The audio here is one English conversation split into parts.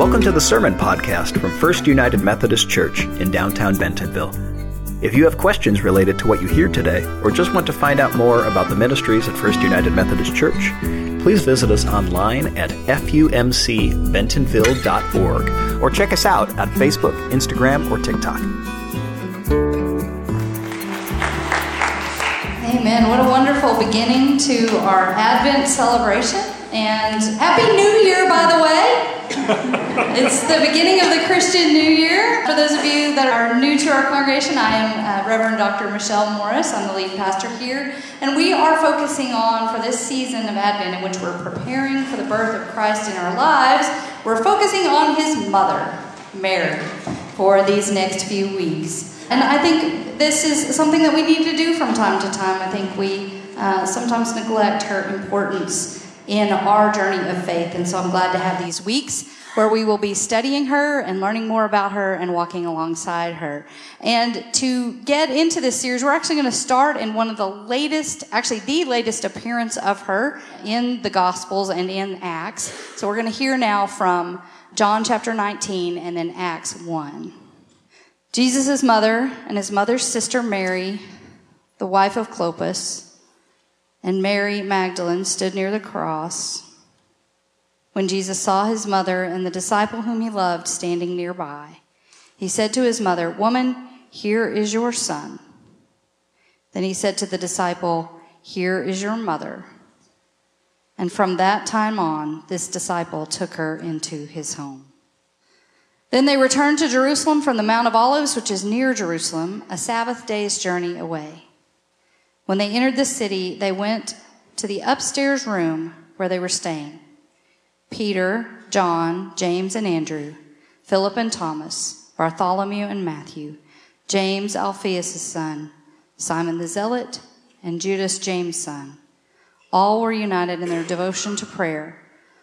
Welcome to the Sermon Podcast from First United Methodist Church in downtown Bentonville. If you have questions related to what you hear today, or just want to find out more about the ministries at First United Methodist Church, please visit us online at fumcbentonville.org or check us out on Facebook, Instagram, or TikTok. Amen. What a wonderful beginning to our Advent celebration. And Happy New Year, by the way. It's the beginning of the Christian New Year. For those of you that are new to our congregation, I am uh, Reverend Dr. Michelle Morris. I'm the lead pastor here. And we are focusing on, for this season of Advent, in which we're preparing for the birth of Christ in our lives, we're focusing on his mother, Mary, for these next few weeks. And I think this is something that we need to do from time to time. I think we uh, sometimes neglect her importance in our journey of faith. And so I'm glad to have these weeks where we will be studying her and learning more about her and walking alongside her. And to get into this series, we're actually going to start in one of the latest, actually the latest appearance of her in the Gospels and in Acts. So we're going to hear now from John chapter 19 and then Acts 1. Jesus' mother and his mother's sister Mary, the wife of Clopas, and Mary Magdalene stood near the cross. When Jesus saw his mother and the disciple whom he loved standing nearby, he said to his mother, Woman, here is your son. Then he said to the disciple, Here is your mother. And from that time on, this disciple took her into his home. Then they returned to Jerusalem from the Mount of Olives, which is near Jerusalem, a Sabbath day's journey away. When they entered the city, they went to the upstairs room where they were staying. Peter, John, James, and Andrew, Philip and Thomas, Bartholomew and Matthew, James, Alphaeus' son, Simon the Zealot, and Judas, James' son. All were united in their devotion to prayer,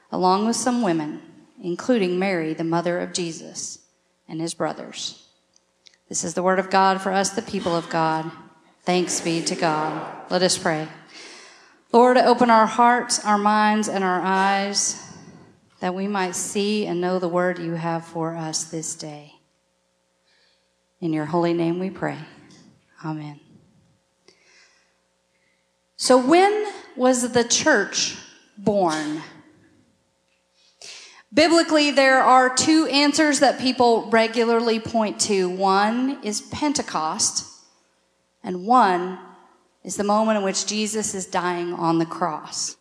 along with some women including Mary, the mother of Jesus, and his brothers. This is the word of God for us, the people of God. Thanks be to God. Let us pray. Lord, open our hearts, our minds, and our eyes that we might see and know the word you have for us this day. In your holy name we pray. Amen. So, when was the church born? Biblically, there are two answers that people regularly point to. One is Pentecost, and one is the moment in which Jesus is dying on the cross.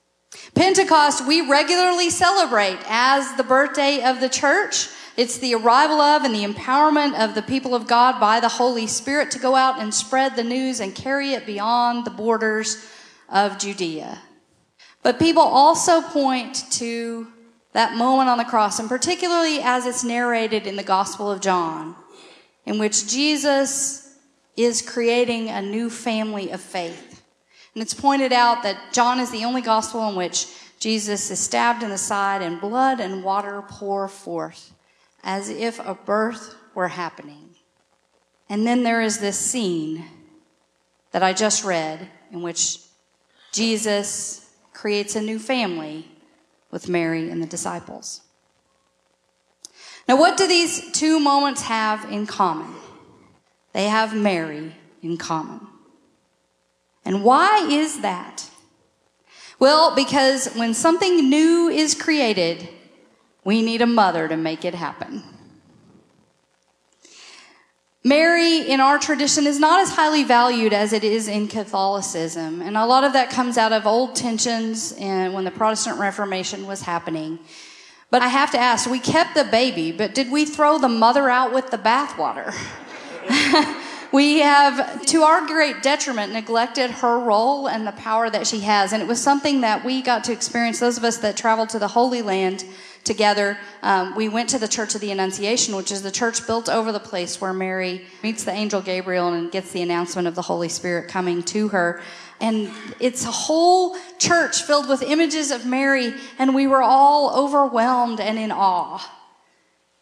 Pentecost, we regularly celebrate as the birthday of the church. It's the arrival of and the empowerment of the people of God by the Holy Spirit to go out and spread the news and carry it beyond the borders of Judea. But people also point to that moment on the cross, and particularly as it's narrated in the Gospel of John, in which Jesus is creating a new family of faith. And it's pointed out that John is the only gospel in which Jesus is stabbed in the side and blood and water pour forth as if a birth were happening. And then there is this scene that I just read in which Jesus creates a new family with Mary and the disciples. Now, what do these two moments have in common? They have Mary in common. And why is that? Well, because when something new is created, we need a mother to make it happen. Mary in our tradition is not as highly valued as it is in Catholicism. And a lot of that comes out of old tensions and when the Protestant Reformation was happening. But I have to ask, we kept the baby, but did we throw the mother out with the bathwater? we have, to our great detriment, neglected her role and the power that she has. And it was something that we got to experience, those of us that traveled to the Holy Land together. Um, we went to the Church of the Annunciation, which is the church built over the place where Mary meets the angel Gabriel and gets the announcement of the Holy Spirit coming to her. And it's a whole church filled with images of Mary, and we were all overwhelmed and in awe.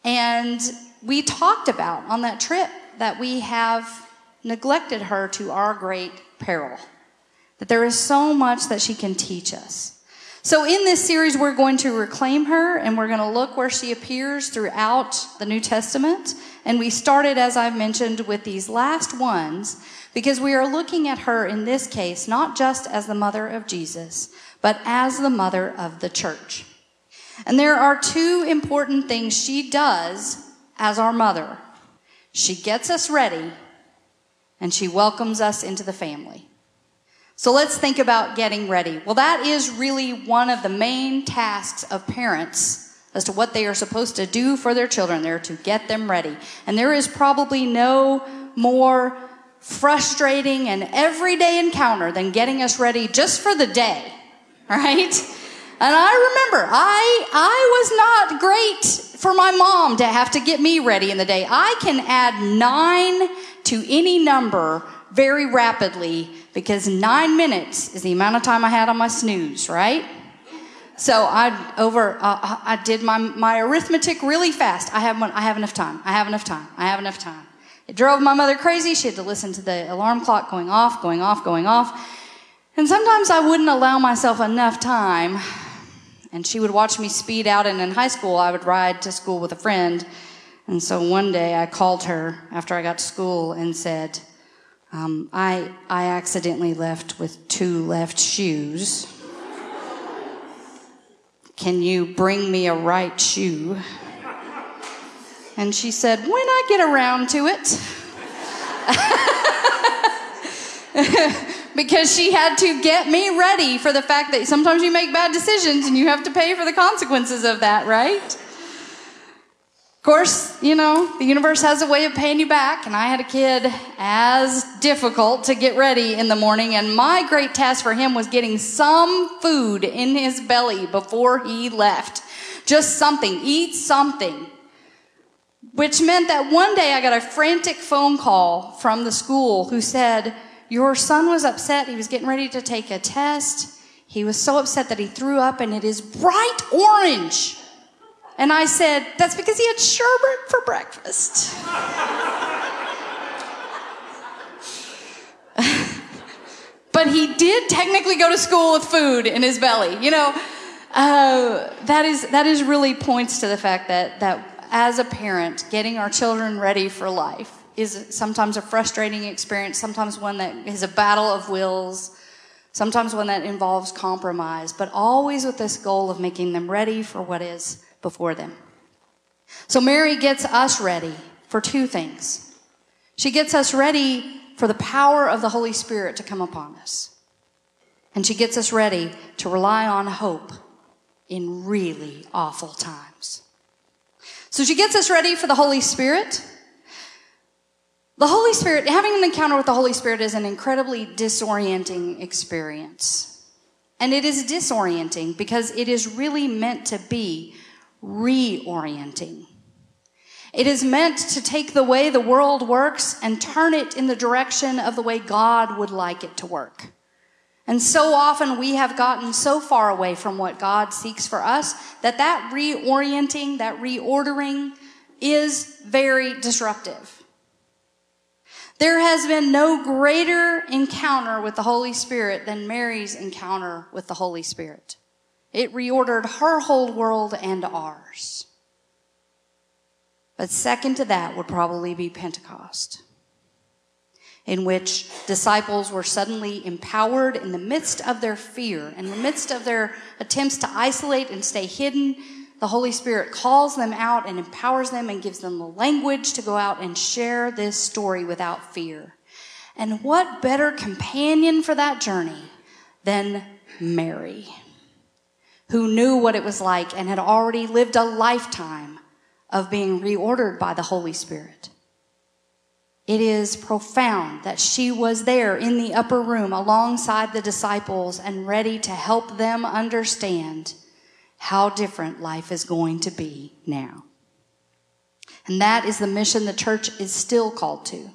And we talked about on that trip that we have neglected her to our great peril, that there is so much that she can teach us. So, in this series, we're going to reclaim her and we're going to look where she appears throughout the New Testament. And we started, as I've mentioned, with these last ones because we are looking at her in this case not just as the mother of Jesus, but as the mother of the church. And there are two important things she does as our mother she gets us ready and she welcomes us into the family. So let's think about getting ready. Well, that is really one of the main tasks of parents as to what they are supposed to do for their children. They're to get them ready. And there is probably no more frustrating and everyday encounter than getting us ready just for the day, right? And I remember I I was not great for my mom to have to get me ready in the day. I can add 9 to any number very rapidly because nine minutes is the amount of time I had on my snooze, right? So I over uh, I did my my arithmetic really fast. I have I have enough time. I have enough time. I have enough time. It drove my mother crazy. She had to listen to the alarm clock going off, going off, going off. And sometimes I wouldn't allow myself enough time. And she would watch me speed out. And in high school, I would ride to school with a friend. And so one day I called her after I got to school and said, um, I, I accidentally left with two left shoes. Can you bring me a right shoe? And she said, When I get around to it. because she had to get me ready for the fact that sometimes you make bad decisions and you have to pay for the consequences of that, right? Of course, you know, the universe has a way of paying you back, and I had a kid as difficult to get ready in the morning, and my great task for him was getting some food in his belly before he left. Just something, eat something. Which meant that one day I got a frantic phone call from the school who said, Your son was upset. He was getting ready to take a test. He was so upset that he threw up, and it is bright orange. And I said, That's because he had sherbet for breakfast. but he did technically go to school with food in his belly. You know, uh, that, is, that is really points to the fact that, that as a parent, getting our children ready for life is sometimes a frustrating experience, sometimes one that is a battle of wills, sometimes one that involves compromise, but always with this goal of making them ready for what is before them. So Mary gets us ready for two things. She gets us ready for the power of the Holy Spirit to come upon us. And she gets us ready to rely on hope in really awful times. So she gets us ready for the Holy Spirit. The Holy Spirit, having an encounter with the Holy Spirit is an incredibly disorienting experience. And it is disorienting because it is really meant to be reorienting. It is meant to take the way the world works and turn it in the direction of the way God would like it to work. And so often we have gotten so far away from what God seeks for us that that reorienting, that reordering is very disruptive. There has been no greater encounter with the Holy Spirit than Mary's encounter with the Holy Spirit. It reordered her whole world and ours. But second to that would probably be Pentecost, in which disciples were suddenly empowered in the midst of their fear, in the midst of their attempts to isolate and stay hidden. The Holy Spirit calls them out and empowers them and gives them the language to go out and share this story without fear. And what better companion for that journey than Mary? who knew what it was like and had already lived a lifetime of being reordered by the Holy Spirit. It is profound that she was there in the upper room alongside the disciples and ready to help them understand how different life is going to be now. And that is the mission the church is still called to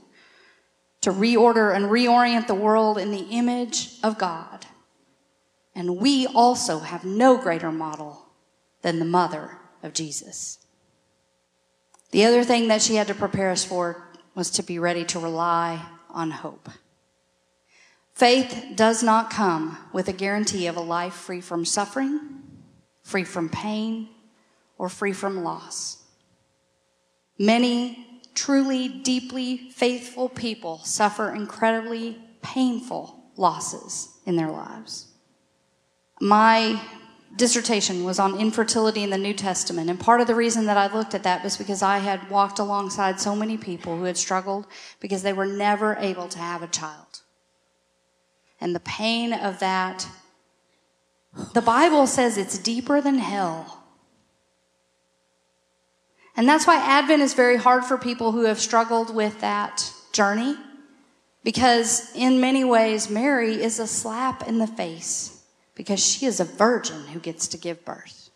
to reorder and reorient the world in the image of God and we also have no greater model than the mother of Jesus. The other thing that she had to prepare us for was to be ready to rely on hope. Faith does not come with a guarantee of a life free from suffering, free from pain, or free from loss. Many truly, deeply faithful people suffer incredibly painful losses in their lives. My dissertation was on infertility in the New Testament, and part of the reason that I looked at that was because I had walked alongside so many people who had struggled because they were never able to have a child. And the pain of that, the Bible says it's deeper than hell. And that's why Advent is very hard for people who have struggled with that journey. Because in many ways, Mary is a slap in the face because she is a virgin who gets to give birth.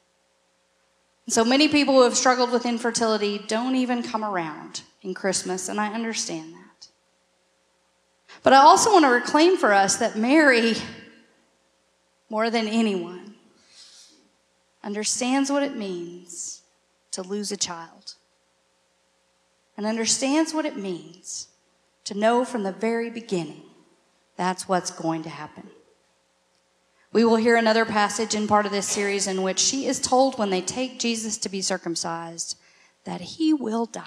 So many people who have struggled with infertility don't even come around in Christmas, and I understand that. But I also want to reclaim for us that Mary, more than anyone, understands what it means to lose a child and understands what it means to know from the very beginning that's what's going to happen. We will hear another passage in part of this series in which she is told when they take Jesus to be circumcised that he will die.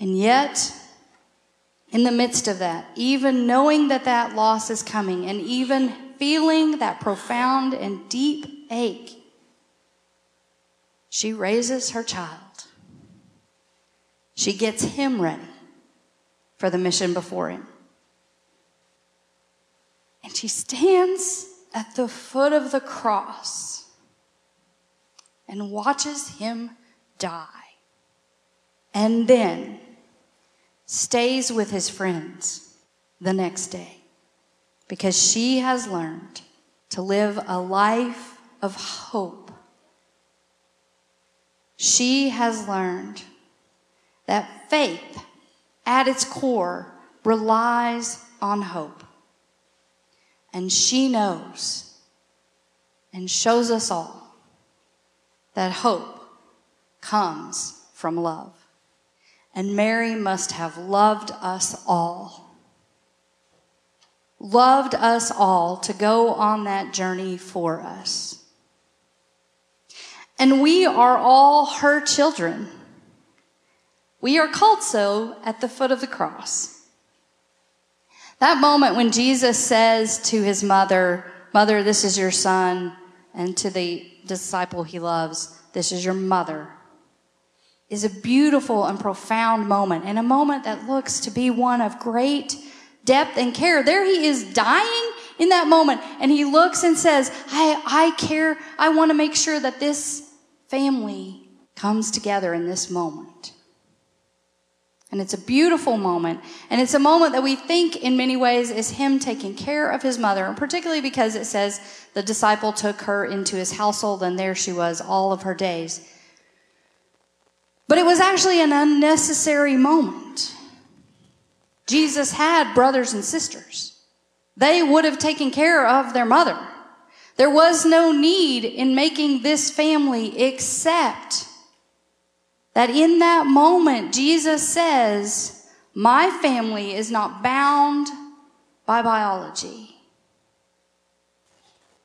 And yet, in the midst of that, even knowing that that loss is coming and even feeling that profound and deep ache she raises her child. She gets him ready for the mission before him. And she stands at the foot of the cross and watches him die. And then stays with his friends the next day because she has learned to live a life of hope she has learned that faith at its core relies on hope. And she knows and shows us all that hope comes from love. And Mary must have loved us all. Loved us all to go on that journey for us. And we are all her children. We are called so at the foot of the cross. That moment when Jesus says to his mother, Mother, this is your son, and to the disciple he loves, This is your mother, is a beautiful and profound moment, and a moment that looks to be one of great depth and care. There he is dying in that moment, and he looks and says, I, I care, I want to make sure that this family comes together in this moment. And it's a beautiful moment. And it's a moment that we think in many ways is him taking care of his mother, and particularly because it says the disciple took her into his household and there she was all of her days. But it was actually an unnecessary moment. Jesus had brothers and sisters. They would have taken care of their mother. There was no need in making this family except that in that moment, Jesus says, My family is not bound by biology.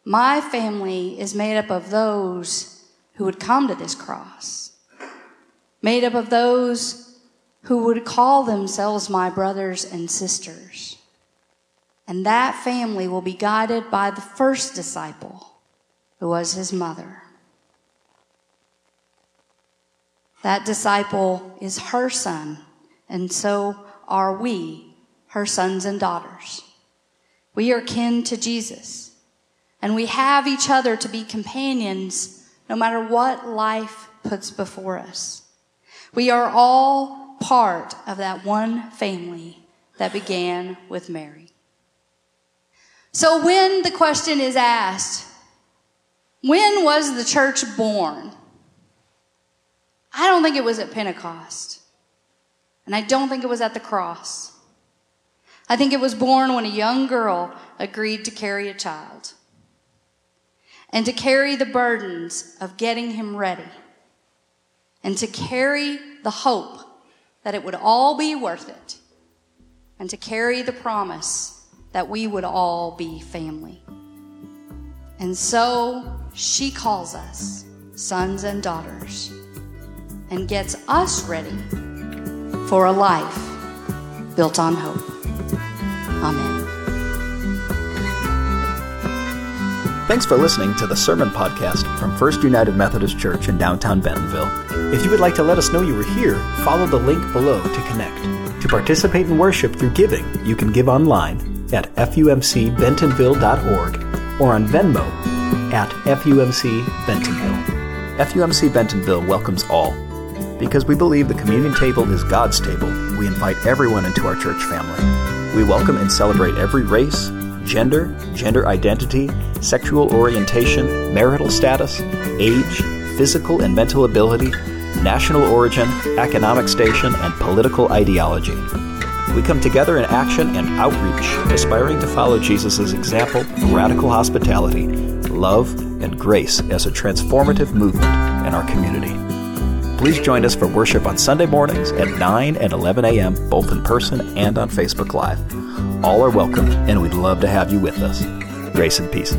My family is made up of those who would come to this cross, made up of those who would call themselves my brothers and sisters. And that family will be guided by the first disciple, who was his mother. That disciple is her son, and so are we, her sons and daughters. We are kin to Jesus, and we have each other to be companions no matter what life puts before us. We are all part of that one family that began with Mary. So when the question is asked, when was the church born? I don't think it was at Pentecost. And I don't think it was at the cross. I think it was born when a young girl agreed to carry a child and to carry the burdens of getting him ready and to carry the hope that it would all be worth it and to carry the promise that we would all be family. And so she calls us sons and daughters and gets us ready for a life built on hope. Amen. Thanks for listening to the Sermon Podcast from First United Methodist Church in downtown Bentonville. If you would like to let us know you were here, follow the link below to connect. To participate in worship through giving, you can give online at fumcbentonville.org or on Venmo at FUMC Bentonville. FUMC Bentonville welcomes all. Because we believe the communion table is God's table, we invite everyone into our church family. We welcome and celebrate every race, gender, gender identity, sexual orientation, marital status, age, physical and mental ability, national origin, economic station, and political ideology. We come together in action and outreach, aspiring to follow Jesus' example of radical hospitality, love, and grace as a transformative movement in our community. Please join us for worship on Sunday mornings at 9 and 11 a.m., both in person and on Facebook Live. All are welcome, and we'd love to have you with us. Grace and peace.